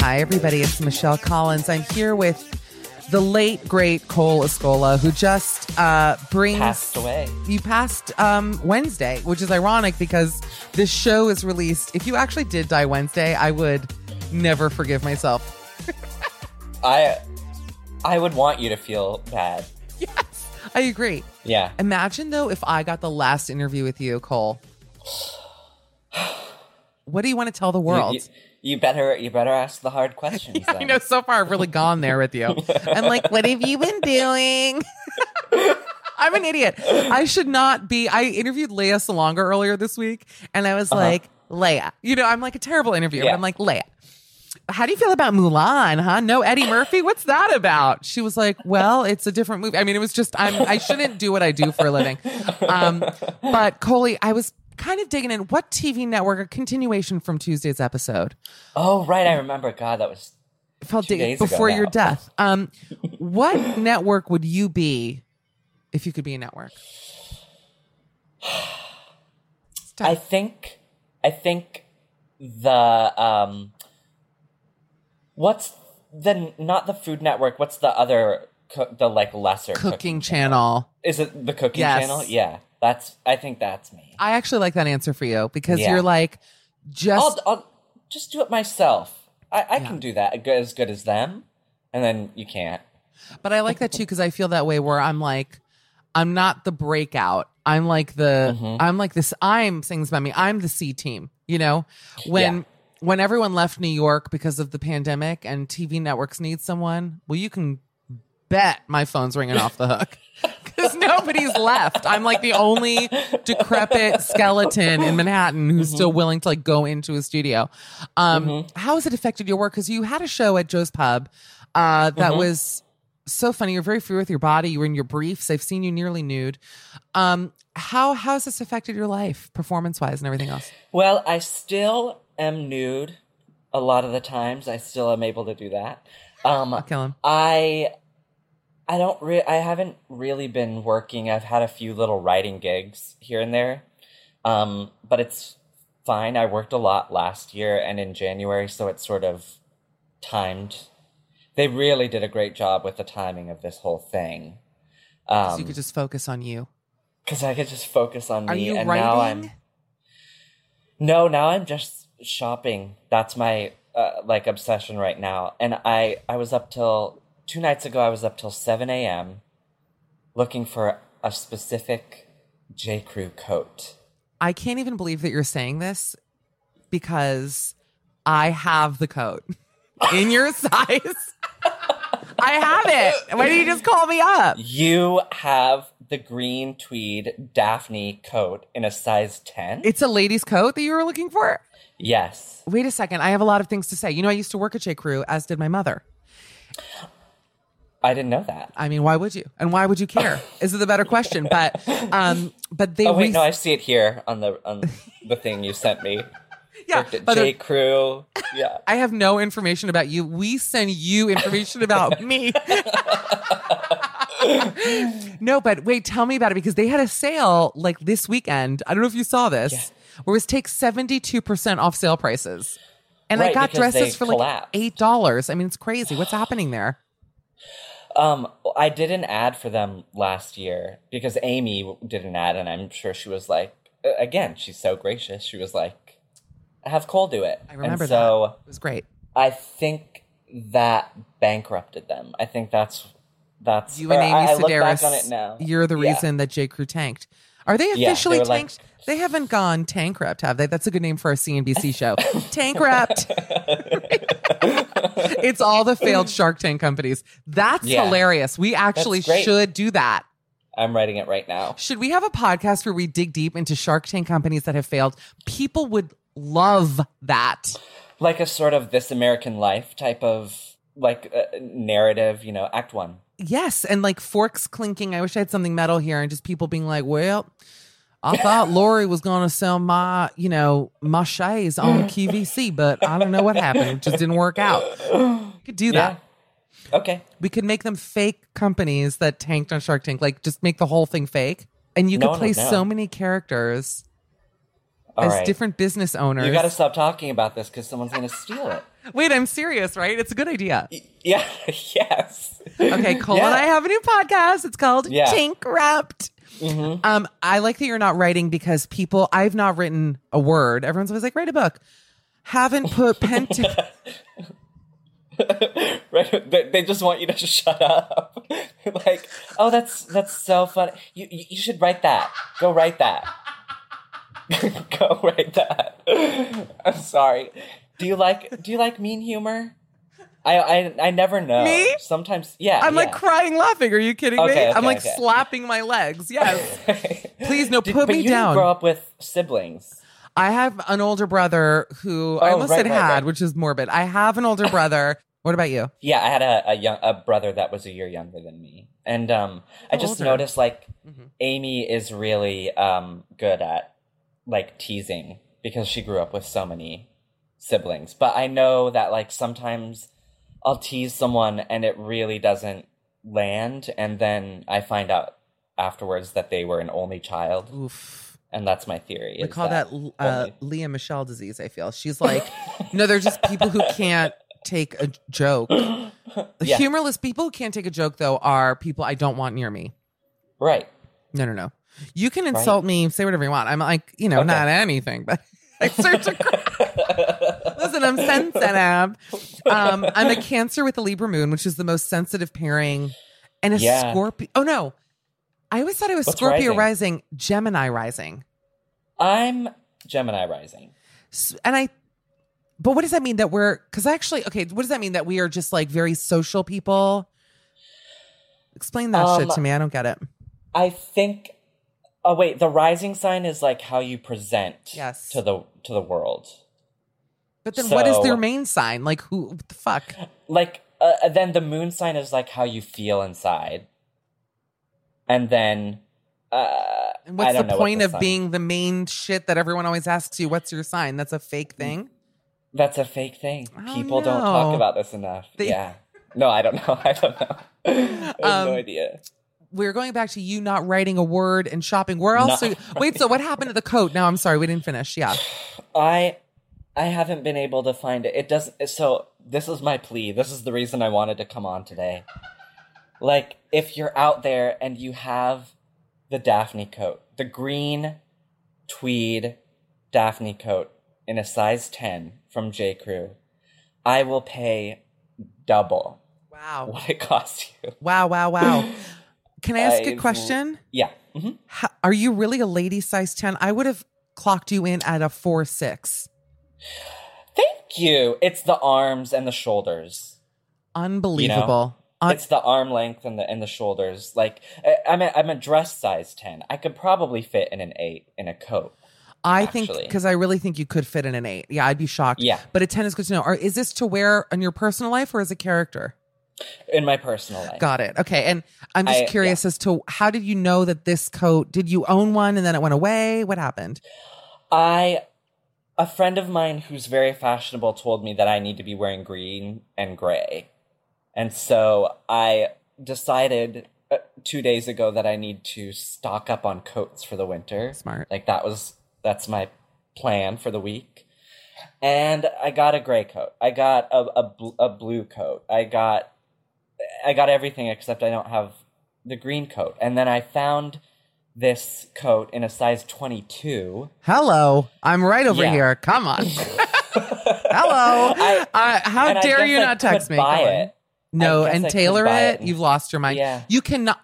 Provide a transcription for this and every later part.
Hi, everybody. It's Michelle Collins. I'm here with the late, great Cole Escola, who just uh, brings. Passed away. You passed um, Wednesday, which is ironic because this show is released. If you actually did die Wednesday, I would never forgive myself. I I would want you to feel bad. Yes, I agree. Yeah. Imagine, though, if I got the last interview with you, Cole. What do you want to tell the world? You, you, you better you better ask the hard questions. I then. know so far I've really gone there with you. I'm like, what have you been doing? I'm an idiot. I should not be. I interviewed Lea Salonga earlier this week, and I was like, Lea. You know, I'm like a terrible interviewer. Yeah. I'm like, Lea. How do you feel about Mulan, huh? No Eddie Murphy? What's that about? She was like, Well, it's a different movie. I mean, it was just I'm I shouldn't do what I do for a living. Um, but Coley, I was kind of digging in what TV network, a continuation from Tuesday's episode. Oh right, I remember. God, that was felt days before your death. Um, what network would you be if you could be a network? I think I think the um what's the not the Food Network, what's the other co- the like lesser cooking channel. Is it the cooking Yes. channel? Yeah. That's I think that's me. I actually like that answer for you because Yeah. you're like just I'll, I'll just do it myself. I, I can do that as good as them, and then you can't. But I like that too because I feel that way where I'm like, I'm not the breakout. I'm like the, Mm-hmm. I'm like this. I'm things about me. I'm the C team. You know, when Yeah. when everyone left New York because of the pandemic and TV networks need someone, well, you can bet my phone's ringing off the hook because nobody's left. I'm like the only decrepit skeleton in Manhattan who's still willing to like go into a studio. Um, How has it affected your work? Because you had a show at Joe's Pub uh, that was so funny. You're very free with your body. You were in your briefs. I've seen you nearly nude. Um, how how has this affected your life, performance wise, and everything else? Well, I still am nude a lot of the times. I still am able to do that. Um, I'll kill him. I I don't re- I haven't really been working. I've had a few little writing gigs here and there. Um, but it's fine. I worked a lot last year and in January, so it's sort of timed. They really did a great job with the timing of this whole thing. so Um, you could just focus on you. because I could just focus on Are me. you and writing? now I'm no, now I'm just shopping. That's my uh, like obsession right now. And I I was up till two nights ago. I was up till seven a.m. looking for a specific J Crew coat. I can't even believe that you're saying this because I have the coat in your size. I have it. Why didn't you just call me up? You have the green tweed Daphne coat in a size ten. It's a lady's coat that you were looking for? yes. Wait a second. I have a lot of things to say. You know, I used to work at J. Crew, as did my mother. I didn't know that. I mean, why would you? And why would you care? Is it the better question? But um, but they Oh wait, re- no, I see it here on the on the thing you sent me. yeah, Worked at but J Crew. Yeah. I have no information about you. We send you information about me. no, but wait, tell me about it because they had a sale like this weekend. I don't know if you saw this, where it was take 72% off sale prices. And I got dresses for like $8. I mean, it's crazy. What's happening there? Um, I did an ad for them last year because Amy did an ad, and I'm sure she was like, again, she's so gracious. She was like, "Have Cole do it." I remember and so that. It was great. I think that bankrupted them. I think that's that's You and Amy I, I look back Sedaris, on it now. you're the Yeah. reason that J. Crew tanked. Are they they officially were like- tanked? they haven't gone tankrupt, have they? That's a good name for a CNBC show. tankrupt. it's all the failed Shark Tank companies. That's Yeah. hilarious. We actually should do that. I'm writing it right now. Should we have a podcast where we dig deep into Shark Tank companies that have failed? People would love that. Like a sort of this American life type of like uh, narrative, you know, Act One. Yes, and like forks clinking. I wish I had something metal here, and just people being like, "Well, I thought Lori was going to sell my, you know, my shays on QVC, but I don't know what happened. It just didn't work out." We could do that. Yeah. Okay. We could make them fake companies that tanked on Shark Tank, like just make the whole thing fake, and you No could play so many characters All as right. different business owners. You got to stop talking about this because someone's going to steal it. Wait, I'm serious, right? It's a good idea. Yeah. yes. Okay, Cole Yeah. and I have a new podcast. It's called Yeah. Tankrupt. Um, I like that you're not writing because people. I've not written a word. Everyone's always like, write a book. Haven't put pen to. right? They, they just want you to shut up. like, oh, that's that's so funny. You you you should write that. Go write that. Go write that. I'm sorry. Do you like Do you like mean humor? I I I never know. Me? Sometimes, yeah. I'm like crying, laughing. Are you kidding me? Okay, I'm like okay. slapping my legs. Yes. Please, no, Did- put me you down. Didn't grow up with siblings. I have an older brother who I Oh, almost right, said right, had, right. which is morbid. I have an older brother. What about you? Yeah, I had a, a young a brother that was a year younger than me, and um, I just older. noticed like Mm-hmm. Amy is really um good at like teasing because she grew up with so many siblings. But I know that like sometimes I'll tease someone and it really doesn't land, and then I find out afterwards that they were an only child, Oof. and that's my theory. We call that, uh, Lea Michele disease. I feel she's like, no, they're just people who can't take a joke. The Yeah. humorless people who can't take a joke though are people I don't want near me. right. No, no, no. You can insult me, say whatever you want. I'm like, you know, Okay. not anything, but I search. Listen, I'm sensitive. Um, I'm a Cancer with a Libra moon, which is the most sensitive pairing, and a Yeah. Scorpio. Oh no, I always thought it was What's Scorpio rising? rising, Gemini rising. I'm Gemini rising. S- and I but what does that mean that we're because actually okay what does that mean that we are just like very social people explain that shit Um, to me i don't get it I think. Oh wait, the rising sign is like how you present Yes. to the to the world. but then what is their main sign like who what the fuck Like uh, then the moon sign is like how you feel inside, and then. Uh, and what's the know what point the of sign- being the main shit that everyone always asks you what's your sign that's a fake thing That's a fake thing. Oh, People don't talk about this enough. They- yeah. No, I don't know. I don't know. I have Um, no idea. We're going back to you not writing a word and shopping. Where else? Are you- Wait, so what happened to the coat? No, I'm sorry, we didn't finish. Yeah. I I haven't been able to find it. It doesn't. So this is my plea. This is the reason I wanted to come on today. Like, if you're out there and you have the Daphne coat, the green tweed Daphne coat in a size ten from J Crew, I will pay double Wow. what it costs you. Wow, wow, wow. Can I ask a I've- question? Yeah. hmm How, are you really a lady size 10? I would have clocked you in at a 4 6. Thank you. It's the arms and the shoulders. Unbelievable. Un- it's the arm length and the and the shoulders. Like I- I'm a, I'm a dress size ten. I could probably fit in an eight in a coat. I think because I really think you could fit in an 8. Yeah, I'd be shocked. Yeah. But a 10 is good to know. Or is this to wear in your personal life or as a character? In my personal life. Got it. Okay. And I'm just I- curious as to how did you know that this coat, did you own one and then it went away? What happened? I a friend of mine who's very fashionable told me that I need to be wearing green and gray. And so I decided uh, 2 days ago that I need to stock up on coats for the winter. Smart. Like that was that's my plan for the week. And I got a gray coat. I got a a, bl- a blue coat. I got I got everything except I don't have the green coat. And then I found this coat in a size 22. Hello. I'm right over Yeah. here. Come on. Hello. I- uh, how dare you I not text me? buy on. it. No, and I tailor it. it You've lost your mind. Yeah. You cannot.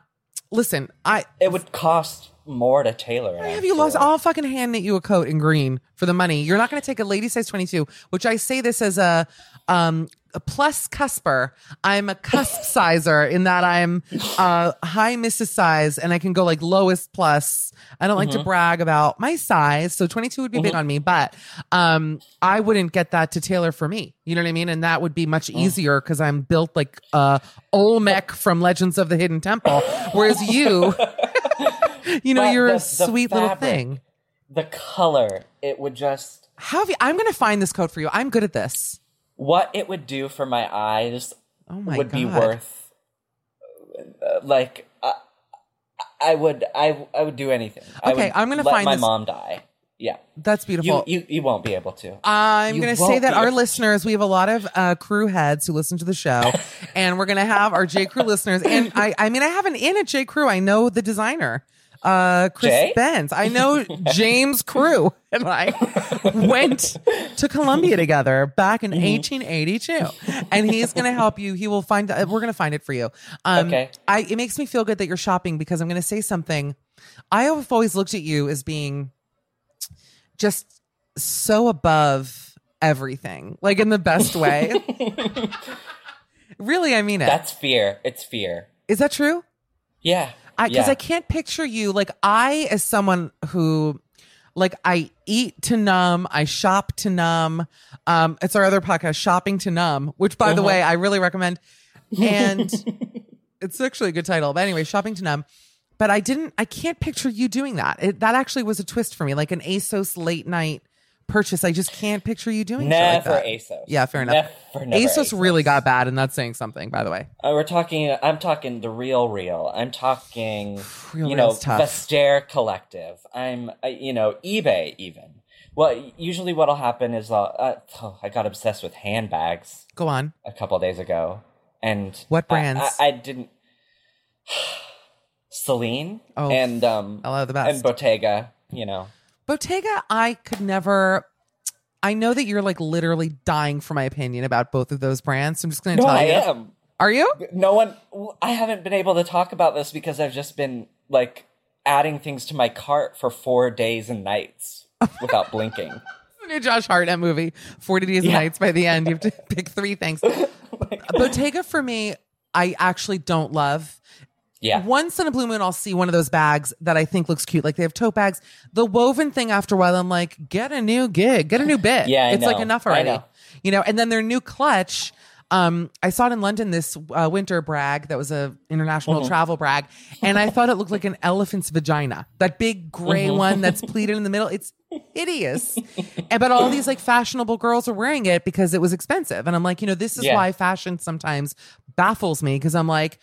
Listen, I. It would cost more to tailor. Why have you lost? I'll fucking hand knit you a coat in green for the money. You're not going to take a lady size 22, which I say this as a um a plus cusper. I'm a cusp sizer in that I'm uh high Mrs. size and I can go like lowest plus. I don't like Mm-hmm. to brag about my size, so 22 would be big on me, but um I wouldn't get that to tailor for me. You know what I mean? And that would be much Mm. easier because I'm built like uh Olmec from Legends of the Hidden Temple, whereas you. You know, But you're the- a sweet little thing. The color, it would just How have you? I'm going to find this code for you. I'm good at this. what it would do for my eyes Oh my would be worth uh, like uh, I would I I would do anything. I Okay, would I'm gonna find my this- mom die. Yeah. That's beautiful. You, you you won't be able to. I'm going to say that our listeners, we have a lot of uh, crew heads who listen to the show, and we're going to have our J. Crew listeners. And I, I mean, I have an in at J. Crew. I know the designer, uh, Chris Jay? Benz. I know James Crew, and I went to Columbia together back in Mm-hmm. 1882. And he's going to help you. He will find. Uh, we're going to find it for you. Um, Okay. I. It makes me feel good that you're shopping because I'm going to say something. I have always looked at you as being just so above everything, like in the best way. really, I mean it. That's fear. It's fear. Is that true? Yeah. I because yeah. I can't picture you like I as someone who like I eat to numb, I shop to numb. Um, it's our other podcast, Shopping to Numb, which by the Uh-huh. way I really recommend. And it's actually a good title. But anyway, Shopping to Numb. But I didn't. I can't picture you doing that. It, that actually was a twist for me, like an ASOS late night purchase. I just can't picture you doing like Never that. ASOS. Yeah, fair enough. Never, never ASOS, really got bad, and that's saying something. By the way, Uh, we're talking. I'm talking the real, real. I'm talking. Real you know. Vestiaire Collective. I'm. Uh, you know, eBay even. Well, usually what'll happen is uh, uh, oh, I got obsessed with handbags go on. a couple days ago, and What I- brands? I, I didn't. Celine Oh, and um I love the best. and Bottega. You know, Bottega, I could never. I know that you're like literally dying for my opinion about both of those brands. So I'm just going to tell you. no, tell I you. am. Are you? no one i haven't been able to talk about this because i've just been like adding things to my cart for four days and nights without blinking new Josh Hartnett movie, 40 Days and Yeah. Nights. By the end, you have to pick three things. Bottega for me, I actually don't love. Yeah Once in a blue moon, I'll see one of those bags that I think looks cute. Like they have tote bags. The woven thing, after a while, I'm like, get a new gig, get a new bit. Yeah, I it's like know. enough I already. You know, and then their new clutch. Um, I saw it in London this uh, winter brag that was a international Mm-hmm. travel brag, and I thought it looked like an elephant's vagina. That big gray Mm-hmm. one that's pleated in the middle. It's hideous. and but all these like fashionable girls are wearing it because it was expensive, and I'm like, you know, this is Yeah. why fashion sometimes baffles me because I'm like,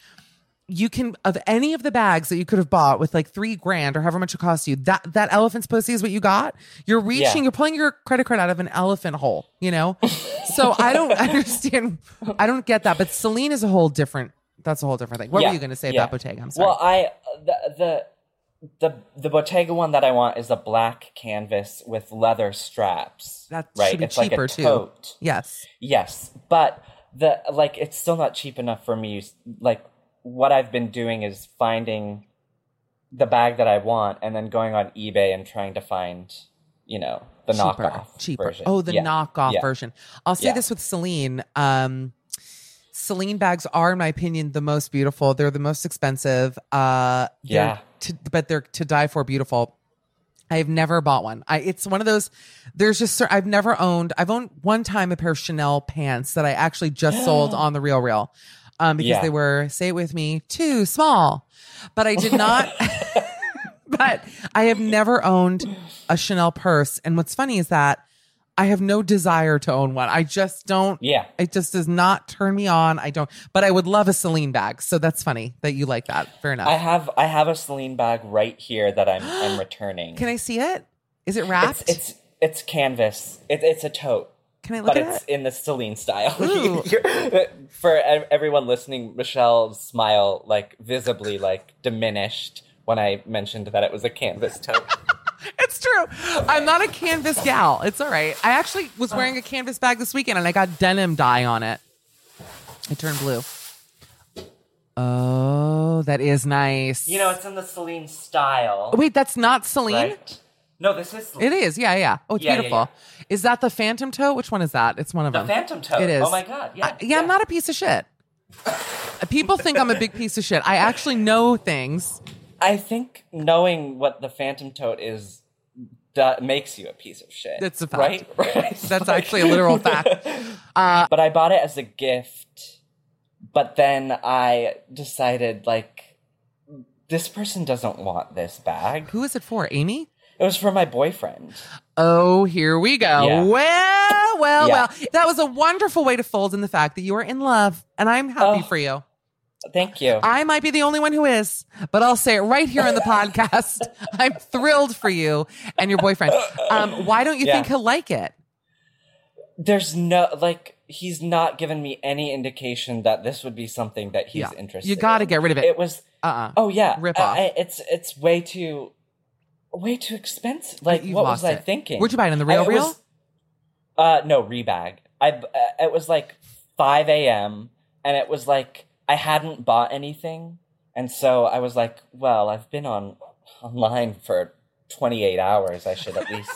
you can of any of the bags that you could have bought with like three grand or however much it cost you. That that elephant's pussy is what you got. You're reaching. Yeah. You're pulling your credit card out of an elephant hole. You know. so I don't understand. I don't get that. But Celine is a whole different. That's a whole different thing. What Yeah, were you going to say yeah. about Bottega? I'm sorry. Well, I the the the the Bottega one that I want is a black canvas with leather straps. that right. it's like cheaper a too. Yes. Yes, but the like it's still not cheap enough for me. Like what I've been doing is finding the bag that I want and then going on eBay and trying to find, you know, the cheaper, knockoff cheaper. version. Oh, the Yeah. knockoff Yeah. version. I'll say Yeah. this with Celine. Um, Celine bags are, in my opinion, the most beautiful. They're the most expensive. Uh, Yeah. to, but they're to die for beautiful. I've never bought one. I it's one of those. There's just I've never owned. I've owned one time a pair of Chanel pants that I actually just sold on the Real Real, um, because Yeah. they were say it with me too small, but I did not. but I have never owned a Chanel purse. And what's funny is that I have no desire to own one. I just don't. Yeah. It just does not turn me on. I don't. But I would love a Celine bag. So that's funny that you like that. Fair enough. I have I have a Celine bag right here that I'm I'm returning. Can I see it? Is it wrapped? It's it's it's canvas. It, it's a tote. Can I look but at it's it? in the Celine style. For everyone listening, Michelle's smile like visibly like diminished when I mentioned that it was a canvas tote. It's true. I'm not a canvas gal. It's all right. I actually was wearing a canvas bag this weekend and I got denim dye on it. It turned blue. Oh, that is nice. you know, it's in the Celine style. Wait, that's not Celine? right? No, this is It is. Yeah, yeah. Oh, it's Yeah, yeah, beautiful. Is that the Phantom tote? Which one is that? It's one of the them. The Phantom tote. It is. Oh my god! Yeah, I- yeah, I'm not a piece of shit. People think I'm a big piece of shit. I actually know things. I think knowing what the Phantom tote is that makes you a piece of shit. That's a fact. right? right? That's actually a literal fact. Uh, but I bought it as a gift. But then I decided, like, this person doesn't want this bag. Who is it for? Amy? It was for my boyfriend. Oh, here we go. Yeah. Well, well, Yeah. well. That was a wonderful way to fold in the fact that you are in love, and I'm happy Oh. for you. Thank you. I might be the only one who is, but I'll say it right here on the podcast. I'm thrilled for you and your boyfriend. Um, why don't you Yeah. think he'll like it? There's no, like, he's not given me any indication that this would be something that he's interested You gotta in. get rid of it. It was, Uh-uh. oh yeah. Rip off. I- it's, it's way too, way too expensive. Like, You've what was I it. thinking? Where'd you buy it, in the Real I- Real? was- Uh, no, Rebag. I uh, it was like 5 a.m. and it was like I hadn't bought anything, and so I was like, well, I've been on online for 28 hours. I should at least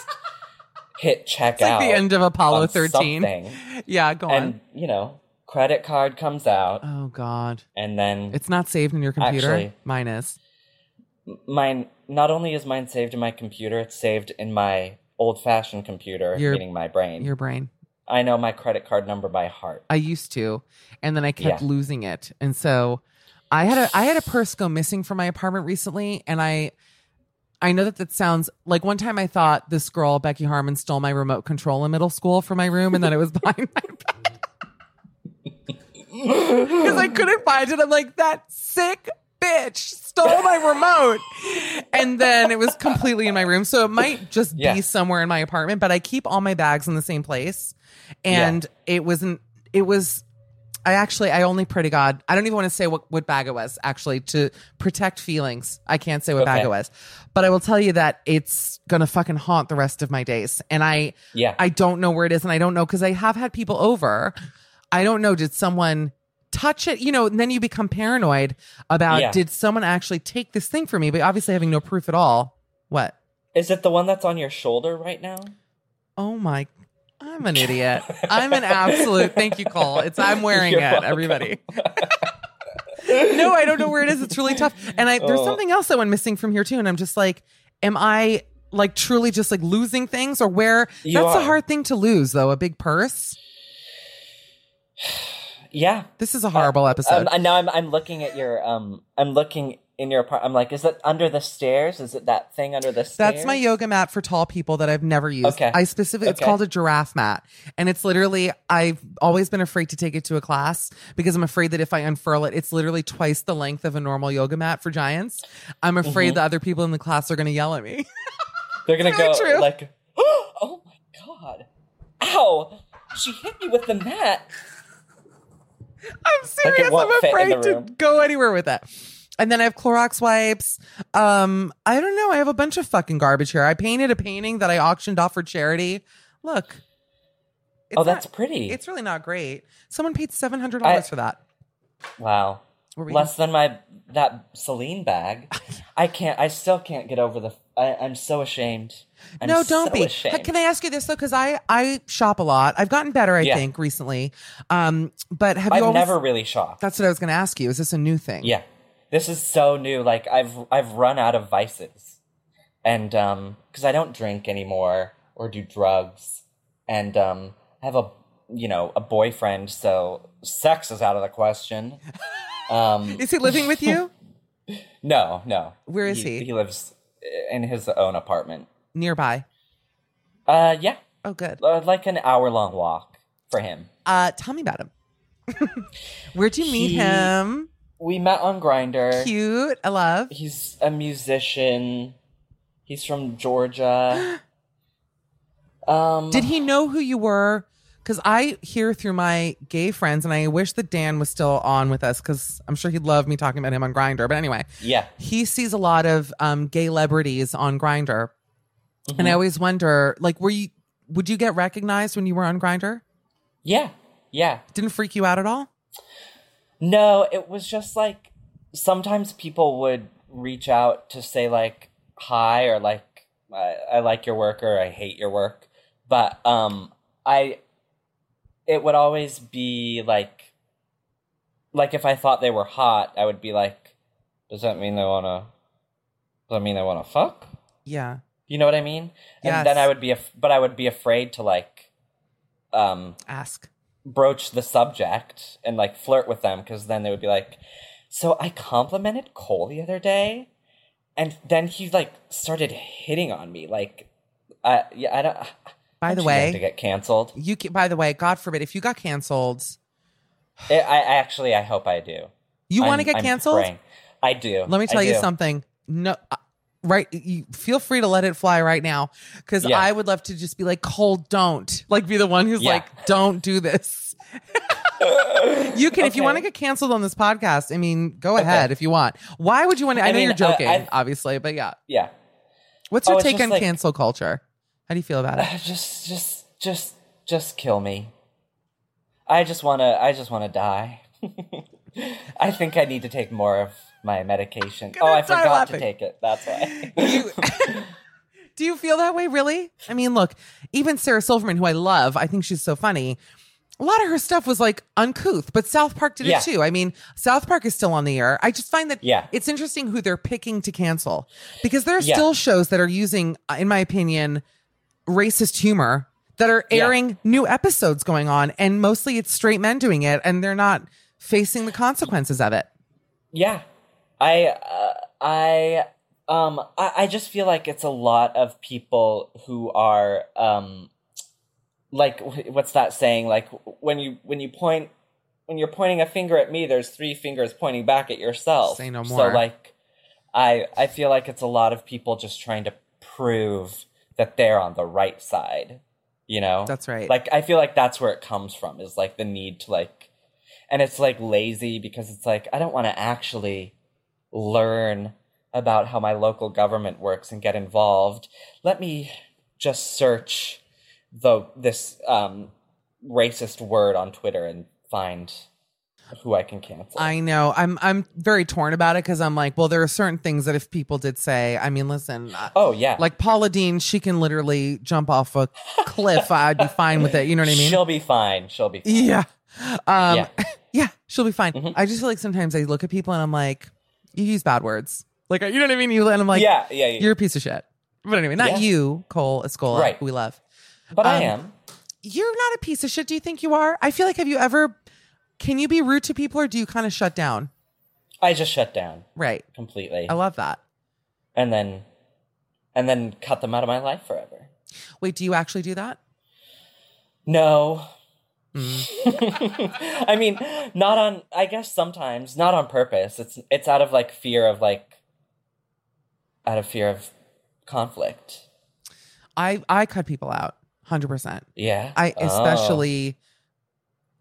hit check It's like the end of Apollo 13. something. Yeah, go And on. And, you know, credit card comes out, Oh, God. and then It's not saved in your computer. Actually- Mine is. mine. Not only is mine saved in my computer, it's saved in my old-fashioned computer, Your- meaning my brain. Your brain. I know my credit card number by heart. I used to, and then I kept Yeah. losing it. And so I had a I had a purse go missing from my apartment recently, and I I know that that sounds like one time I thought this girl Becky Harmon stole my remote control in middle school from my room, and then it was behind my back because I couldn't find it. I'm like that sick bitch stole my remote, and then it was completely in my room. So it might just Yeah. be somewhere in my apartment, but I keep all my bags in the same place, and it wasn't. It was. I actually, I only pray to God. I don't even want to say what, what bag it was, actually, to protect feelings. I can't say what bag it was. But I will tell you that it's going to fucking haunt the rest of my days. And I, Yeah. I don't know where it is. And I don't know because I have had people over. I don't know. Did someone touch it? You know, and then you become paranoid about Yeah. did someone actually take this thing from me? But obviously having no proof at all. What? Is it the one that's on your shoulder right now? Oh my. I'm an idiot. I'm an absolute. Thank you, Cole. It's I'm wearing You're it. welcome. Everybody. no, I don't know where it is. It's really tough. And I there's Oh. something else that went missing from here too. And I'm just like, am I like truly just like losing things or where? You That's a hard thing to lose though. A big purse. Yeah. This is a horrible episode. Um, and now I'm I'm looking at your um I'm looking in your apartment. I'm like, is it under the stairs? Is it that thing under the stairs? That's my yoga mat for tall people that I've never used. Okay. I specifically, it's Okay. called a giraffe mat. And it's literally, I've always been afraid to take it to a class because I'm afraid that if I unfurl it, it's literally twice the length of a normal yoga mat for giants. I'm afraid Mhm. that other people in the class are going to yell at me. They're gonna go true. like, oh my god, ow! She hit me with the mat. I'm serious. won't I'm afraid to go anywhere with that. And then I have Clorox wipes. Um, I don't know. I have a bunch of fucking garbage here. I painted a painting that I auctioned off for charity. Look. Oh, not- that's pretty. It's really not great. Someone paid seven hundred dollars for that. wow. Less than my that Celine bag. I can't. I still can't get over the. I, I'm so ashamed. I'm no, don't so be. Ashamed. Can I ask you this though? Because I I shop a lot. I've gotten better, I Yeah. think, recently. Um, but have I've you always? never really shopped. That's what I was going to ask you. Is this a new thing? Yeah. This is so new. Like I've I've run out of vices. And um cuz I don't drink anymore or do drugs and um I have a you know, a boyfriend, so sex is out of the question. Um Is he living with you No, no. Where is he? He lives in his own apartment. Nearby? Uh yeah. Oh, good. Uh, like an hour long walk for him. Uh, tell me about him. Where'd you meet He- him? We met on Grindr. Cute. I love. He's a musician. He's from Georgia. Um Did he know who you were? Because I hear through my gay friends, and I wish that Dan was still on with us because I'm sure he'd love me talking about him on Grindr. But anyway, Yeah. he sees a lot of um, gay celebrities on Grindr, and I Mm-hmm. always wonder, like, were you? Would you get recognized when you were on Grindr? Yeah. Yeah. Didn't freak you out at all? No, it was just like sometimes people would reach out to say like hi or like I, I like your work or I hate your work. But um I it would always be like like if I thought they were hot, I would be like, Does that mean they wanna does that mean they wanna fuck? Yeah. You know what I mean? Yes. And then I would be af- but I would be afraid to like um Ask. broach the subject and like flirt with them because then they would be like, "So I complimented Cole the other day, and then he like started hitting on me. Like, I yeah, I don't. By I'm the way, to get canceled. you. can, By the way, God forbid, if you got canceled, I, I actually I hope I do. you want to get I'm praying. I do. Let me I tell you do. something. No, right. You feel free to let it fly right now because Yeah. I would love to just be like, Cole, don't like be the one who's Yeah. like, don't do this. you can if you want to get canceled on this podcast. I mean, go ahead if you want. Why would you want to? I, I know mean, you're uh, joking, obviously, but yeah. Yeah. What's your Oh, take on like- cancel culture? How do you feel about it? Just just just just kill me. I just wanna I just wanna die. I think I need to take more of my medication. Oh, I forgot laughing. to take it. That's why. You- do you feel that way, really? I mean, look, even Sarah Silverman, who I love, I think she's so funny. A lot of her stuff was like uncouth, but South Park did Yeah. it too. I mean, South Park is still on the air. I just find that Yeah. it's interesting who they're picking to cancel because there are Yeah. still shows that are using, uh, in my opinion, racist humor that are Yeah. airing new episodes going on, and mostly it's straight men doing it, and they're not facing the consequences of it. Yeah, I, uh, I, um, I, I just feel like it's a lot of people who are, um, like, what's that saying? Like, when you when you point when you're pointing a finger at me, there's three fingers pointing back at yourself. Say no more. So, like, I I feel like it's a lot of people just trying to prove that they're on the right side. You know, That's right. Like, I feel like that's where it comes from. Is like the need to like and it's like lazy because it's like I don't want to actually learn about how my local government works and get involved. Let me just search the this um, racist word on Twitter and find who I can cancel. I know. I'm I'm very torn about it because I'm like, well, there are certain things that if people did say, I mean, listen, uh, oh yeah, like Paula Deen, she can literally jump off a cliff. I'd be fine with it. You know what I mean? she'll be fine. She'll be fine. yeah. Um, yeah. Yeah. she'll be fine. Mhm. I just feel like sometimes I look at people and I'm like, you use bad words. Like, you know what I mean? You and I'm like, yeah, yeah, yeah. you're a piece of shit. But anyway, not Yeah. you, Cole Escola, Right. who we love. but I um, am. You're not a piece of shit. Do you think you are? I feel like have you ever? Can you be rude to people or do you kind of shut down? I just shut down Right. completely, I love that. and then and then cut them out of my life forever. Wait, do you actually do that? No. Mm. I mean, not on I guess sometimes, not on purpose. It's it's out of like fear of like out of fear of conflict. I I cut people out. 100%. Yeah. I Oh. especially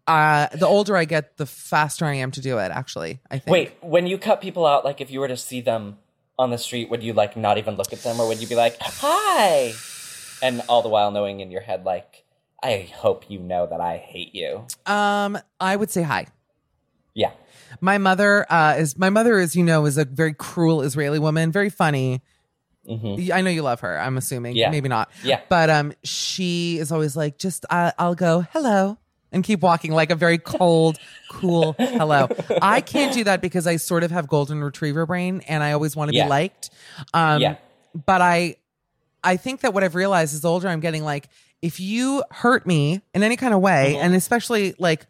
uh the older I get, the faster I am to do it, actually. I think. Wait, when you cut people out like if you were to see them on the street, would you like not even look at them or would you be like, "Hi?" And all the while knowing in your head like, "I hope you know that I hate you." Um, I would say hi. Yeah. My mother uh, is my mother, as you know, is a very cruel Israeli woman, very funny. Mhm. I know you love her. I'm assuming, Yeah. maybe not. Yeah. but um, she is always like, just uh, I'll go hello and keep walking like a very cold, cool hello. I can't do that because I sort of have golden retriever brain, and I always want to Yeah. be liked. Um, Yeah. but I, I think that what I've realized is older I'm getting, like if you hurt me in any kind of way, Mm-hmm. and especially like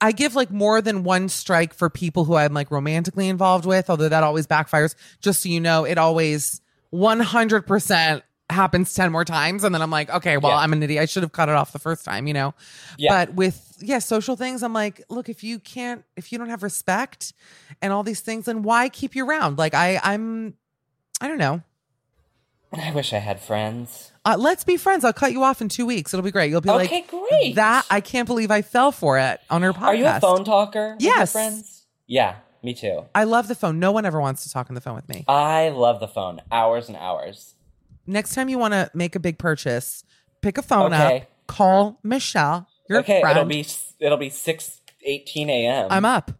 I give like more than one strike for people who I'm like romantically involved with, although that always backfires. Just so you know, it always 100% happens 10 more times. And then I'm like, okay, well, Yeah. I'm an idiot. I should have cut it off the first time, you know? Yeah. But with, yeah, social things, I'm like, look, if you can't, if you don't have respect and all these things, then why keep you around? Like, I, I'm, I don't know. I wish I had friends. Uh, let's be friends. I'll cut you off in two weeks. It'll be great. You'll be Okay, like, great. That I can't believe I fell for it on her podcast. Are you a phone talker? Yes. friends. Yeah, me too. I love the phone. No one ever wants to talk on the phone with me. I love the phone. Hours and hours. Next time you want to make a big purchase, pick a phone Okay. up, call Michelle. Your okay, friend. it'll be it'll be six eighteen a.m. I'm up.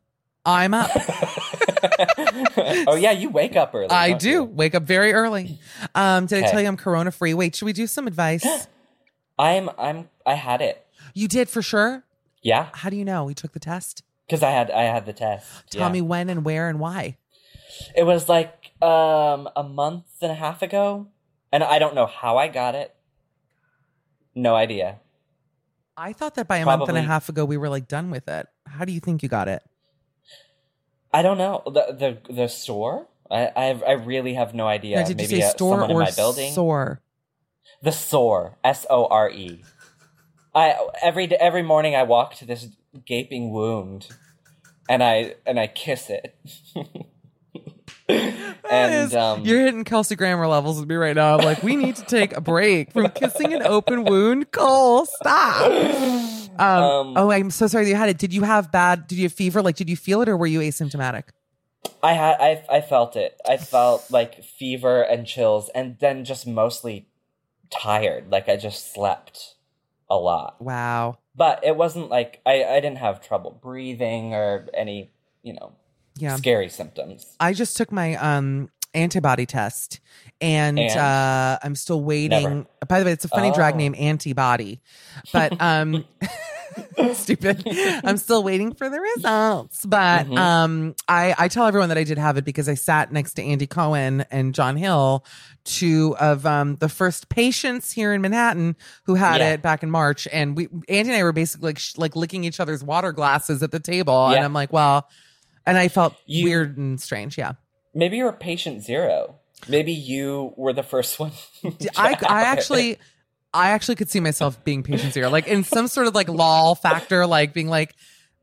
I'm up. oh yeah, you wake up early. I don't you? wake up very early. Um, did I tell you I'm corona free? Wait, should we do some advice? I'm I'm I had it. you did for sure. Yeah, How do you know? We took the test. because I had I had the test. Tell yeah. me when and where and why. It was like um a month and a half ago, and I don't know how I got it. No idea. I thought that by a month and a half ago we were like done with it. How do you think you got it? I don't know the the the store. I I, I really have no idea. Now, did Maybe you say uh, store someone or in my building. sore? The sore. S O R E. I every every morning I walk to this gaping wound, and I and I kiss it. That and is- um, you're hitting Kelsey Grammer levels with me right now. I'm like, we need to take a break from kissing an open wound. Cole, stop. Um, Um, oh, I'm so sorry that you had it. Did you have bad? Did you have fever? Like, did you feel it, or were you asymptomatic? I had I I felt it. I felt like fever and chills, and then just mostly tired. Like I just slept a lot, Wow. but it wasn't like I I didn't have trouble breathing or any you know Yeah. scary symptoms. I just took my um antibody test and, And? uh I'm still waiting. Never. By the way, it's a funny drag Oh. name, antibody. But um stupid. I'm still waiting for the results. But Mhm. um I I tell everyone that I did have it because I sat next to Andy Cohen and John Hill, two of um the first patients here in Manhattan who had Yeah. it back in March and we Andy and I were basically like sh- like licking each other's water glasses at the table and I'm like, well, and I felt You- weird and strange, yeah. Maybe you're patient zero. Maybe you were the first one. I, I actually I actually could see myself being patient zero, like in some sort of like lol factor, like being like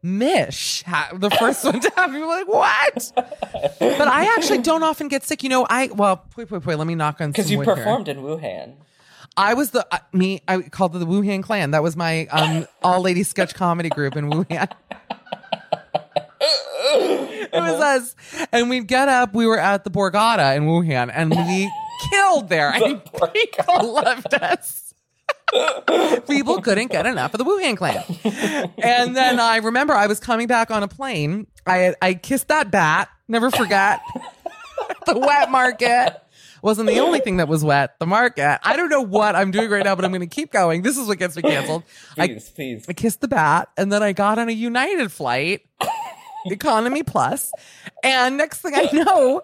Mish, ha- the first one to have me like what? But I actually don't often get sick. You know, I well, wait, wait, wait. Let me knock on because you wood here. performed in Wuhan. I was the uh, me. I called the Wuhan Clan. That was my um all lady sketch comedy group in Wuhan. it was uh-huh. us, and we'd get up. We were at the Borgata in Wuhan, and we killed there. I mean, people loved us. people couldn't get enough of the Wuhan Clan. And then I remember I was coming back on a plane. I I kissed that bat. Never forget the wet market wasn't the only thing that was wet. The market. I don't know what I'm doing right now, but I'm going to keep going. This is what gets me canceled. I, Please, please. I kissed the bat, and then I got on a United flight, economy plus, and next thing I know,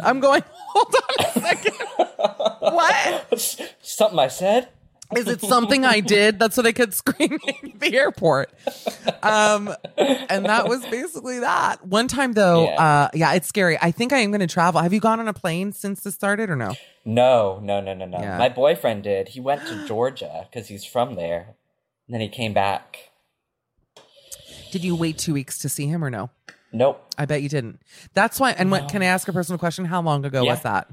I'm going. Hold on a second. what? Something I said. Is it something I did? That's what I kept screaming at the airport. Um, and that was basically that. One time though, Yeah. uh, yeah, it's scary. I think I am going to travel. Have you gone on a plane since this started or no? No, no, no, no, no. Yeah. My boyfriend did. He went to Georgia because he's from there. And then he came back. Did you wait two weeks to see him or no? Nope. I bet you didn't. That's why. And what can I ask a personal question? How long ago Yeah. was that?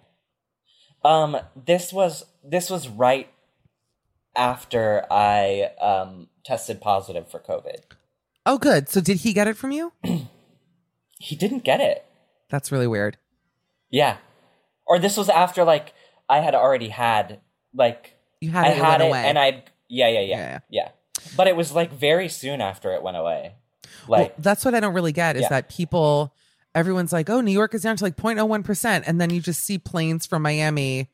Um, this was this was right after I um tested positive for COVID. Oh, good. So did he get it from you? He didn't get it. That's really weird. Yeah. Or this was after like I had already had like You had I it, had it away. and I yeah, yeah, yeah, Yeah, yeah. But it was like very soon after it went away. Well, that's what I don't really get is Yeah. that people, everyone's like, oh, New York is down to like 0.01%. And then you just see planes from Miami,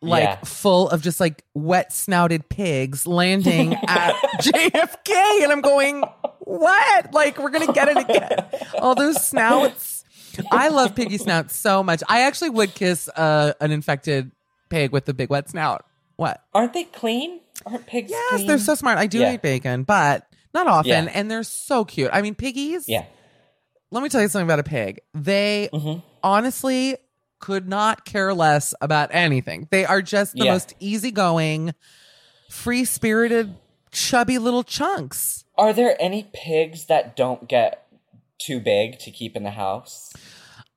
like Yeah. full of just like wet snouted pigs landing at JFK. And I'm going, what? Like, we're going to get it again. All those snouts. I love piggy snouts so much. I actually would kiss uh, an infected pig with the big wet snout. What? aren't they clean? Aren't pigs Yes, clean? they're so smart. I do Yeah. eat bacon, but not often. Yeah. And they're so cute. I mean, piggies. Yeah. Let me tell you something about a pig. They Mm-hmm. honestly could not care less about anything. They are just the Yeah. most easygoing, free spirited, chubby little chunks. Are there any pigs that don't get too big to keep in the house?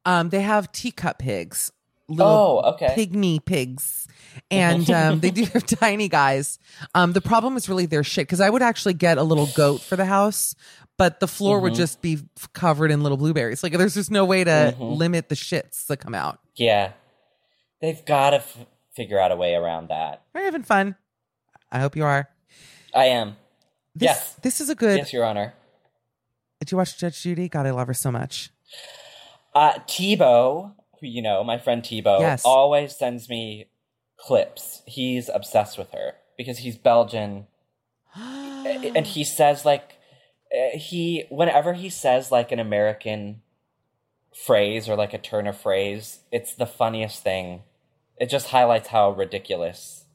Um, they have teacup pigs. Little Oh, okay. Pygmy pigs. And um, they do have tiny guys. Um, the problem is really their shit because I would actually get a little goat for the house, but the floor Mm-hmm. would just be covered in little blueberries. Like there's just no way to Mm-hmm. limit the shits that come out. Yeah. They've got to f- figure out a way around that. Are you having fun? I hope you are. I am. This, Yes. This is a good. Yes, Your Honor. Did you watch Judge Judy? God, I love her so much. Uh, Tebow, who you know, my friend Tebow, Yes. always sends me clips. He's obsessed with her because he's Belgian, and he says like uh, he whenever he says like an American phrase or like a turn of phrase, it's the funniest thing. It just highlights how ridiculous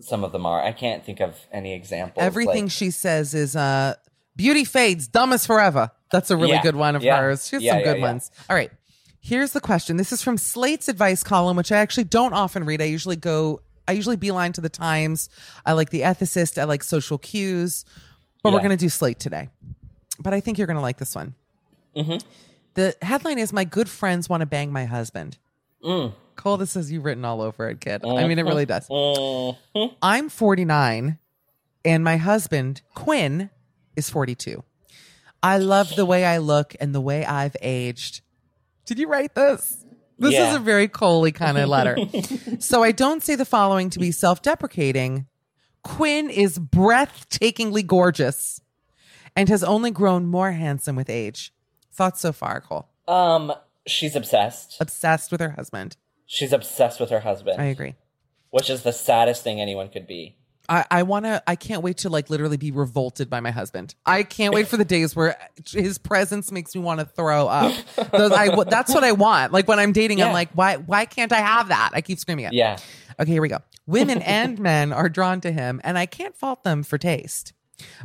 some of them are. I can't think of any examples. Everything like- she says is uh beauty fades, dumb as forever. That's a really Yeah. good one of Yeah. hers. She has Yeah, some good ones. All right. Here's the question. This is from Slate's advice column, which I actually don't often read. I usually go I usually beeline to the Times. I like the ethicist. I like Social Q's. But we're gonna do Slate today. But I think you're gonna like this one. Mm-hmm. The headline is My Good Friends Want to Bang My Husband. Mm. Cole, this is you written all over it, kid. I mean, it really does. Mhm. I'm 49 and my husband, Quinn, is 42. I love the way I look and the way I've aged. Did you write this? This is a very Coley kind of letter. so I don't say the following to be self deprecating. Quinn is breathtakingly gorgeous and has only grown more handsome with age. Thoughts so far, Cole? Um, she's obsessed. Obsessed with her husband. She's obsessed with her husband. I agree. which is the saddest thing anyone could be. I, I want to, I can't wait to like literally be revolted by my husband. I can't wait for the days where his presence makes me want to throw up. Those, I, that's what I want. Like when I'm dating, I'm like, why, why can't I have that? I keep screaming it. Yeah. Okay, here we go. Women and men are drawn to him, and I can't fault them for taste.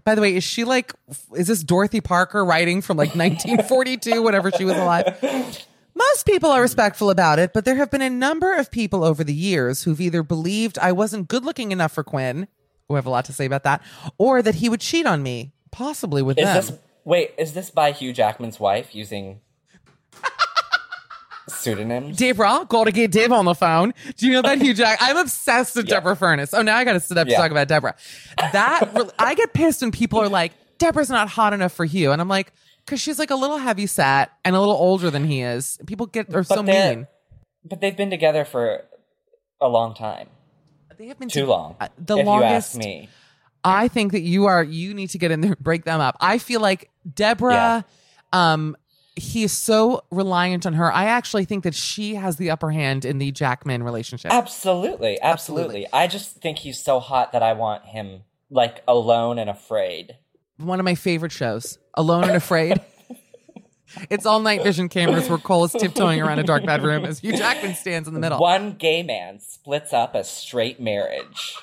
By the way, is she like, is this Dorothy Parker writing from like 1942, whenever she was alive? Most people are respectful about it, but there have been a number of people over the years who've either believed I wasn't good looking enough for Quinn, who have a lot to say about that, or that he would cheat on me, possibly with Is them. this wait? Is this by Hugh Jackman's wife using pseudonyms? Deborah, gotta get Deb on the phone. Do you know that Hugh Jack? I'm obsessed with Yeah. Deborah Furness. Oh, now I gotta sit up to talk about Deborah. That I get pissed when people are like, Deborah's not hot enough for Hugh, and I'm like, because she's like a little heavy set and a little older than he is. People get are so mean. But they've been together for a long time. They have been Too to- long. uh, The if longest. you ask me. I think that you are. You need to get in there and break them up. I feel like Deborah. Um, he is so reliant on her. I actually think that she has the upper hand in the Jackman relationship. Absolutely, absolutely. I just think he's so hot that I want him like alone and afraid. One of my favorite shows, Alone and Afraid. it's all night vision cameras where Cole is tiptoeing around a dark bedroom as Hugh Jackman stands in the middle. One gay man splits up a straight marriage.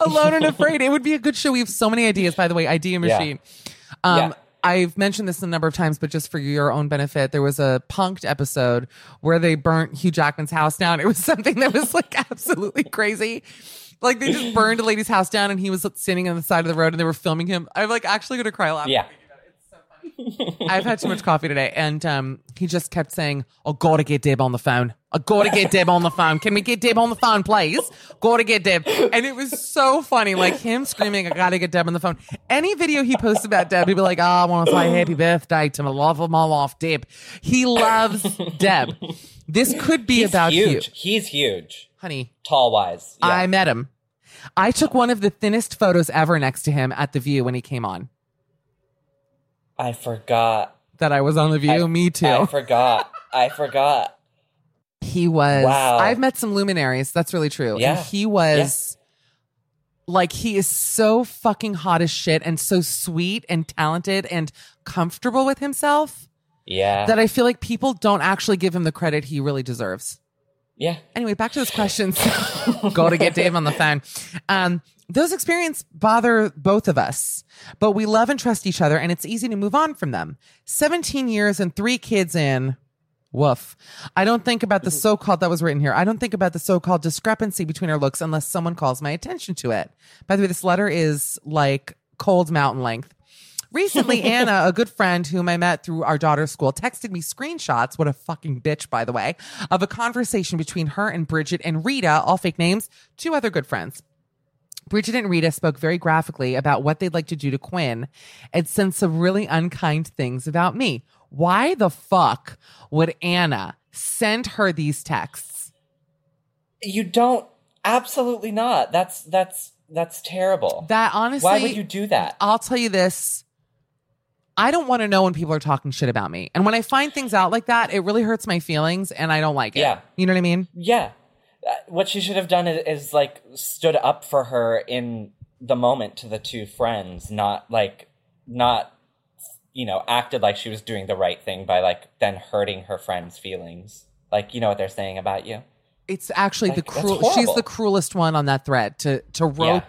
Alone and Afraid. It would be a good show. We have so many ideas, by the way. Idea machine. Um, Yeah. I've mentioned this a number of times, but just for your own benefit, there was a Punk'd episode where they burnt Hugh Jackman's house down. It was something that was like absolutely crazy. Like they just burned a lady's house down and he was standing on the side of the road and they were filming him. I'm like actually gonna cry laughing. Yeah. I've had too much coffee today, and um, he just kept saying, "I gotta get Deb on the phone. I gotta get Deb on the phone. Can we get Deb on the phone, please? Gotta get Deb." And it was so funny, like him screaming, "I gotta get Deb on the phone." Any video he posts about Deb, he'd be like, "Oh, I want to say happy birthday to my love of my life, Deb." He loves Deb. This could be He's about huge. you, He's huge. Honey. Tall wise. Yeah. I met him. I took one of the thinnest photos ever next to him at the View when he came on. I forgot. That I was on the View. I- Me too. I forgot. I forgot. He was. Wow. I've met some luminaries. That's really true. Yeah. And he was like, he is so fucking hot as shit and so sweet and talented and comfortable with himself Yeah. that I feel like people don't actually give him the credit he really deserves. Yeah. Anyway, back to those questions. Go to get Dave on the phone. Um, those experiences bother both of us, but we love and trust each other, and it's easy to move on from them. 17 years and three kids in. Woof. I don't think about the so called, that was written here. I don't think about the so called discrepancy between our looks unless someone calls my attention to it. By the way, this letter is like cold mountain length. Recently, Anna, a good friend whom I met through our daughter's school, texted me screenshots, what a fucking bitch, by the way, of a conversation between her and Bridget and Rita, all fake names, two other good friends. Bridget and Rita spoke very graphically about what they'd like to do to Quinn and said some really unkind things about me. Why the fuck would Anna send her these texts? You don't. Absolutely not. That's that's that's terrible. That honestly, Why would you do that? I'll tell you this. I don't want to know when people are talking shit about me. And when I find things out like that, it really hurts my feelings and I don't like it. Yeah. You know what I mean? Yeah. Uh, What she should have done is, is like stood up for her in the moment to the two friends, not like not you know acted like she was doing the right thing by like then hurting her friends' feelings. Like you know what they're saying about you. It's actually Like, the cruel. She's the cruelest one on that thread to to rope.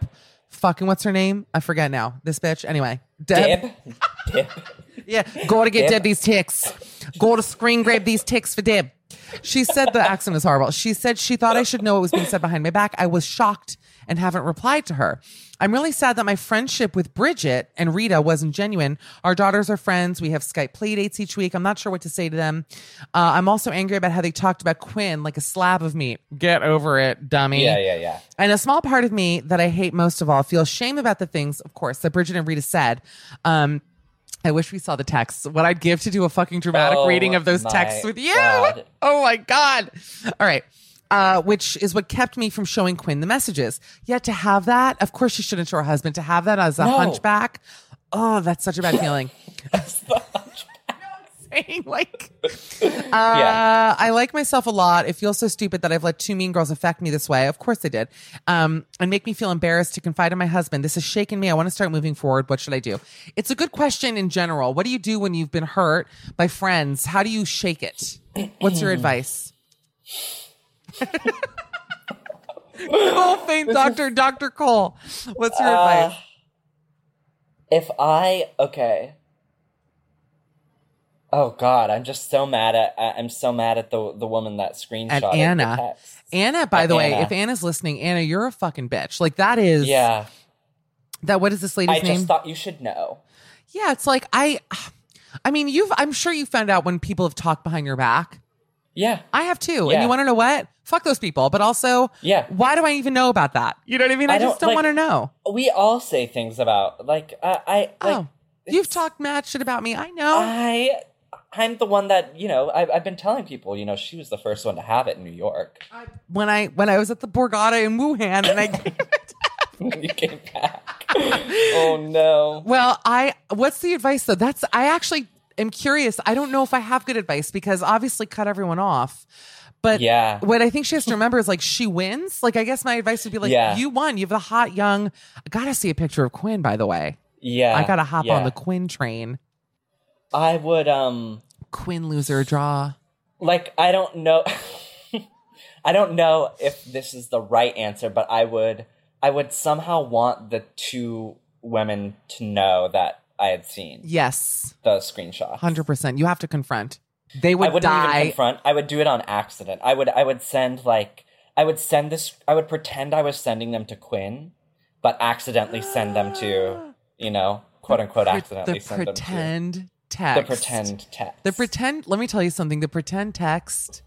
Fucking what's her name? I forget now. This bitch. Anyway, Deb. Dib. Yeah, go to get Deb. Deb these ticks. Go to screen grab these ticks for Deb. She said the accent is horrible. She said she thought I should know what was being said behind my back. I was shocked and haven't replied to her. I'm really sad that my friendship with Bridget and Rita wasn't genuine. Our daughters are friends. We have Skype play dates each week. I'm not sure what to say to them. Uh, I'm also angry about how they talked about Quinn like a slab of meat. Get over it, dummy. Yeah, yeah, yeah. And a small part of me that I hate most of all feels shame about the things, of course, that Bridget and Rita said. Um, I wish we saw the texts. What I'd give to do a fucking dramatic Oh, reading of those texts with you. God. Oh my God. All right. Uh, which is what kept me from showing Quinn the messages. Yet to have that, of course, she shouldn't show her husband. To have that as a No. hunchback, oh, that's such a bad feeling. Saying like, uh, Yeah. I like myself a lot. It feels so stupid that I've let two mean girls affect me this way. Of course they did. Um, and make me feel embarrassed to confide in my husband. This has shaken me. I want to start moving forward. What should I do? It's a good question in general. What do you do when you've been hurt by friends? How do you shake it? What's your advice? Cole Faint Doctor, Dr. Cole. What's your Uh, advice? If I okay. Oh God, I'm just so mad at I- I'm so mad at the the woman that screenshot At Anna. Anna, by At the way, if Anna's listening, Anna, you're a fucking bitch. Like that is Yeah, that what is this lady's I name? just thought you should know. Yeah, it's like I I mean, you've I'm sure you found out when people have talked behind your back. Yeah, I have too. And you want to know what? Fuck those people. But also, Yeah. why do I even know about that? You know what I mean? I, I just don't, don't like- want to know. we all say things about like I I like oh, you've talked mad shit about me. I know. I I'm the one that you know I've, I've been telling people you know she was the first one to have it in New York. when I when I was at the Borgata in Wuhan and I when you came back. oh no. Well, I what's the advice though? That's I actually am curious. I don't know if I have good advice because obviously cut everyone off. But Yeah. what I think she has to remember is like she wins. Like I guess my advice would be like Yeah. you won. You have the hot young. I gotta see a picture of Quinn. By the way, Yeah, I gotta hop on the Quinn train. I would um Quinn loser draw. like I don't know I don't know if this is the right answer, but I would I would somehow want the two women to know that I had seen Yes, the screenshot. hundred percent. You have to confront. They would I wouldn't even confront. I would do it on accident. I would I would send like I would send this I would pretend I was sending them to Quinn, but accidentally send them to, you know, quote unquote accidentally the send pretend them to pretend text. the pretend text. The pretend. Let me tell you something. The pretend text.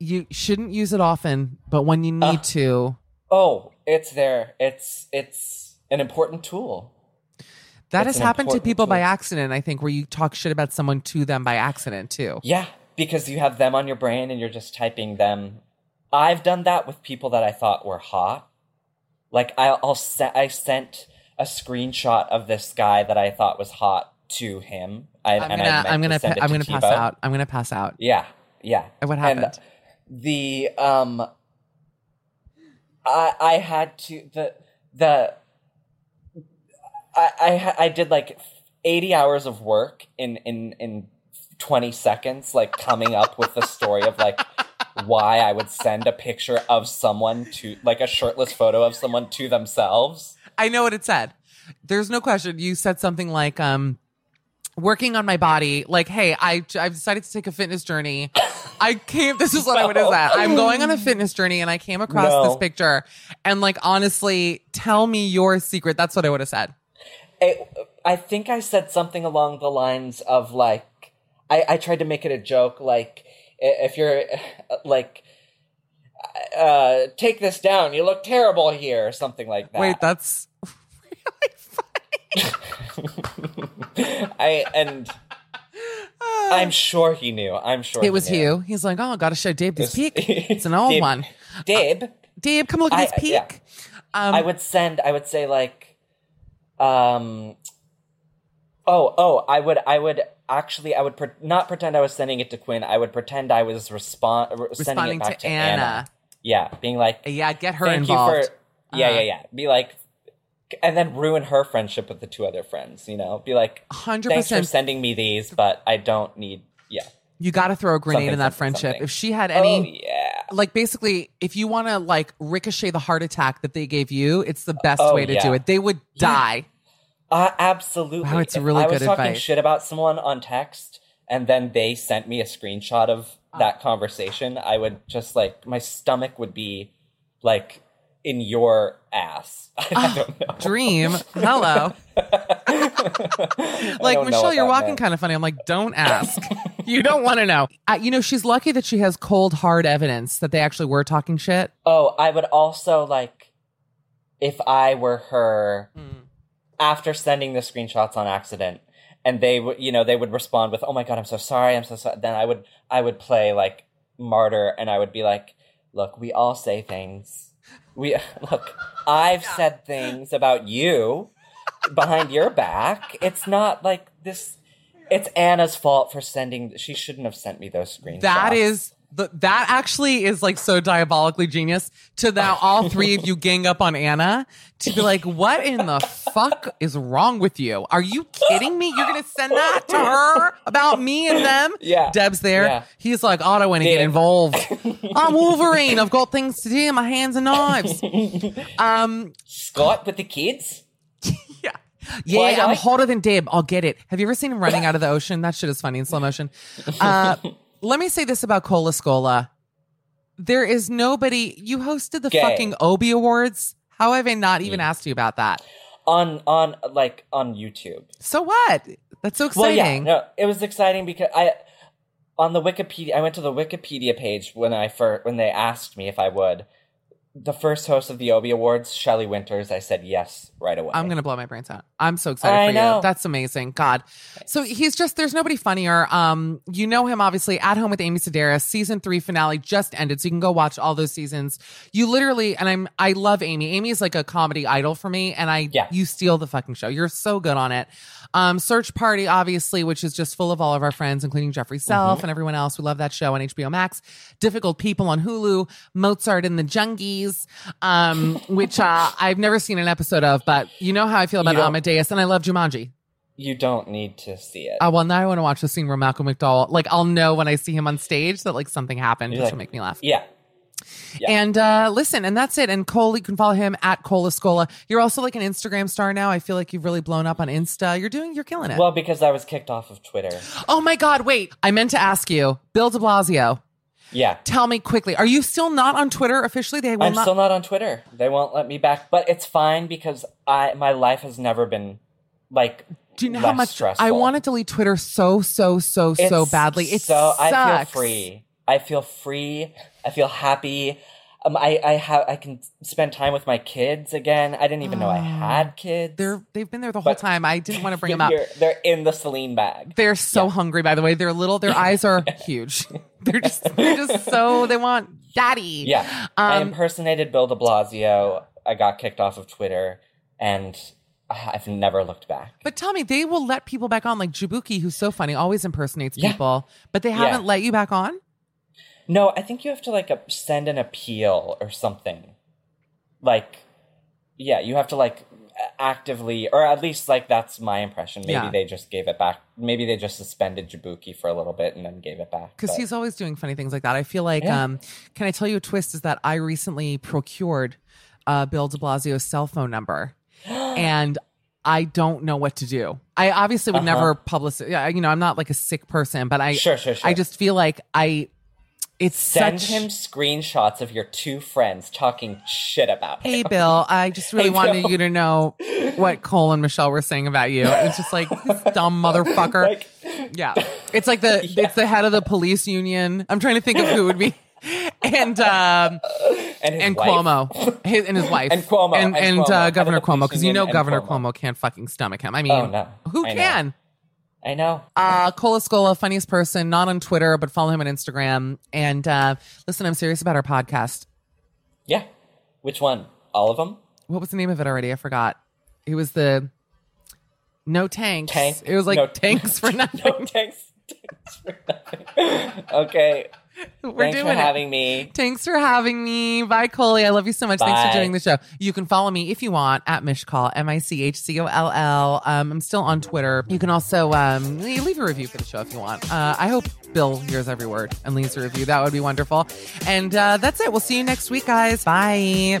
You shouldn't use it often, but when you need Uh. to, Oh, it's there. It's it's an important tool. That has happened to people by accident. I think where you talk shit about someone to them by accident too. Yeah, because you have them on your brain and you're just typing them. I've done that with people that I thought were hot. Like I, I'll se- I sent a screenshot of this guy that I thought was hot to him. I, I'm gonna. I'm gonna. pa- I'm gonna pass out. I'm gonna pass out. Yeah, yeah. And what And happened? the um, I I had to the the I I I did like eighty hours of work in in in twenty seconds, like coming up with the story of like why I would send a picture of someone to like a shirtless photo of someone to themselves. I know what it said. There's no question. You said something like, um, working on my body. Like, hey, I I've decided to take a fitness journey. I came. This is what I would have said. I'm going on a fitness journey, and I came across No. this picture. And like, honestly, tell me your secret. That's what I would have said. I, I think I said something along the lines of like I, I tried to make it a joke like if you're like uh take this down you look terrible here or something like that Wait, that's I and I'm sure he knew I'm sure it he was knew. Hugh. He's like, oh, got to show Dave this peak. It's an old one. Dib Dave, come look at I- this peak. yeah. Um, I would send. I would say like, um, oh, oh, I would, I would actually, I would pre- not pretend I was sending it to Quinn. I would pretend I was respond sending Responding it back to to, Anna. Anna. Yeah, being like, yeah, get her thank involved. you for, yeah, Uh-huh. yeah, yeah. Be like, and then ruin her friendship with the two other friends. You know, be like, Hundred thanks for sending me these, but I don't need. Yeah. You got to throw a grenade Something, in that something, friendship. something. If she had any, oh yeah. like basically, if you want to like ricochet the heart attack that they gave you, it's the best Oh, way to do it. They would die. Uh, absolutely. Wow, it's if really I was talking advice. shit about someone on text and then they sent me a screenshot of Ah. that conversation, I would just like my stomach would be like in your ass. I don't know. Dream. Hello. Like Michelle, you're walking meant. kind of funny. I'm like, don't ask. you don't want to know. Uh, you know, she's lucky that she has cold, hard evidence that they actually were talking shit. Oh, I would also like if I were her Mm. After sending the screenshots on accident and they would you know they would respond with oh my god i'm so sorry i'm so sorry then i would i would play like martyr and i would be like look we all say things. We look i've said things about you behind your back. It's not like this it's anna's fault for sending she shouldn't have sent me those screenshots. That is the that actually is like so diabolically genius. To now all three of you gang up on Anna to be like, what in the fuck is wrong with you? Are you kidding me? You're gonna send that to her about me and them? Yeah. Deb's there. Yeah. He's like, oh, I don't want to get involved. I'm Wolverine. I've got things to do. My hands and knives. Um, scott with the kids yeah. Yeah, Why I'm not? hotter than Deb. I'll get it. Have you ever seen him running out of the ocean? That shit is funny in slow motion. Uh, let me say this about Cola Scola. There is nobody. You hosted the Gay. fucking Obie Awards. How have I not even mm. asked you about that? on on like on youtube So what? That's so exciting. Well, yeah, no, it was exciting because I on the Wikipedia. I went to the Wikipedia page when I first when they asked me if I would. The first host of the Obie Awards, Shelley Winters. I said yes right away. I'm gonna blow my brains out. I'm so excited I for know. you. That's amazing. God. So he's just there's nobody funnier. Um, you know him obviously at home with Amy Sedaris. Season three finale just ended, so you can go watch all those seasons. You literally and I'm I love Amy. Amy is like a comedy idol for me, and I Yeah. you steal the fucking show. You're so good on it. Um, Search Party, obviously, which is just full of all of our friends, including Jeffrey Self Mm-hmm. and everyone else. We love that show on HBO Max. Difficult People on Hulu. Mozart and the Jungies, um, which uh, I've never seen an episode of, but you know how I feel about Amadeus, and I love Jumanji. you don't need to see it. Uh, well, now I want to watch the scene where Malcolm McDowell, like, I'll know when I see him on stage that like something happened You're to like, make me laugh. yeah, Yeah. And uh, listen, and that's it. And Cole, you can follow him at Cole Escola. You're also like an Instagram star now. I feel like you've really blown up on Insta. You're doing, you're killing it. Well, because I was kicked off of Twitter. oh my God, wait. I meant to ask you, Bill de Blasio, Yeah. tell me quickly, are you still not on Twitter officially? They will I'm not. still not on Twitter. They won't let me back, but it's fine because I my life has never been like do you know how much stressful. I want to delete Twitter so, so, so, so badly? It's so sucks. I feel free. I feel free. I feel happy. Um, I I have I can spend time with my kids again. I didn't even know I had kids. Ah, They're, they've been there the whole time. I didn't want to bring them up. They're, they're in the Celine bag. They're so hungry, by the way. They're little. Their eyes are huge. They're just, they're just so. They want daddy. Yeah. I Um, impersonated Bill de Blasio. I got kicked off of Twitter and I've never looked back. But tell me, they will let people back on, like Jaboukie, who's so funny, always impersonates Yeah. people, but they haven't let you back on. No, I think you have to like send an appeal or something. Like, yeah, you have to like actively, or at least like that's my impression. Maybe Yeah. they just gave it back. Maybe they just suspended Jaboukie for a little bit and then gave it back. Because he's always doing funny things like that. I feel like, Yeah. um, can I tell you a twist? Is that I recently procured uh, Bill De Blasio's cell phone number, and I don't know what to do. I obviously would Uh-huh. never. Yeah, you know, I'm not like a sick person, but I Sure, sure, sure. I just feel like I. It's send such. him screenshots of your two friends talking shit about Hey him. Bill, I just really Hey, wanted Bill. you to know what Cole and Michelle were saying about you. It's just like this dumb motherfucker. Like, yeah, it's like the it's the head of the police union. I'm trying to think of who would be, and um, and his and. Cuomo, his, and his wife, And Cuomo, and, and and, Cuomo, uh, Governor Cuomo, because you know Governor Cuomo. Cuomo. can't fucking stomach him. I mean, Oh, no. who I know. I know. Uh, Cole Escola, funniest person, not on Twitter, but follow him on Instagram. And uh, listen, I'm serious about our podcast. Yeah. Which one? All of them? What was the name of it already? I forgot. It was the no tanks. Tank. It was like No- tanks for nothing. No, thanks. Thanks for nothing. okay. We're Thanks doing for it. having me. Thanks for having me. Bye, Coley. I love you so much. Thanks for doing the show. You can follow me if you want at Michcoll, M I C H C O L L. Um, I'm still on Twitter. You can also um, leave a review for the show if you want. Uh, I hope Bill hears every word and leaves a review. That would be wonderful. And uh, that's it. We'll see you next week, guys. Bye.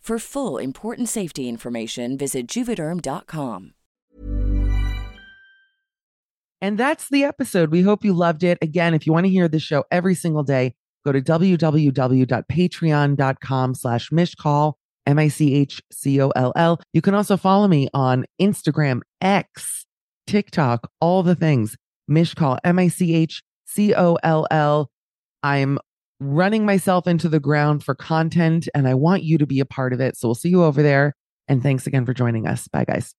For full important safety information, visit juvederm.com. And that's the episode. We hope you loved it. Again, if you want to hear the show every single day, go to www.patreon.com slash michcoll, M-I-C-H-C-O-L-L. You can also follow me on Instagram, X, TikTok, all the things. Michcoll, M-I-C-H-C-O-L-L. I'm running myself into the ground for content and I want you to be a part of it. So we'll see you over there. And thanks again for joining us. Bye, guys.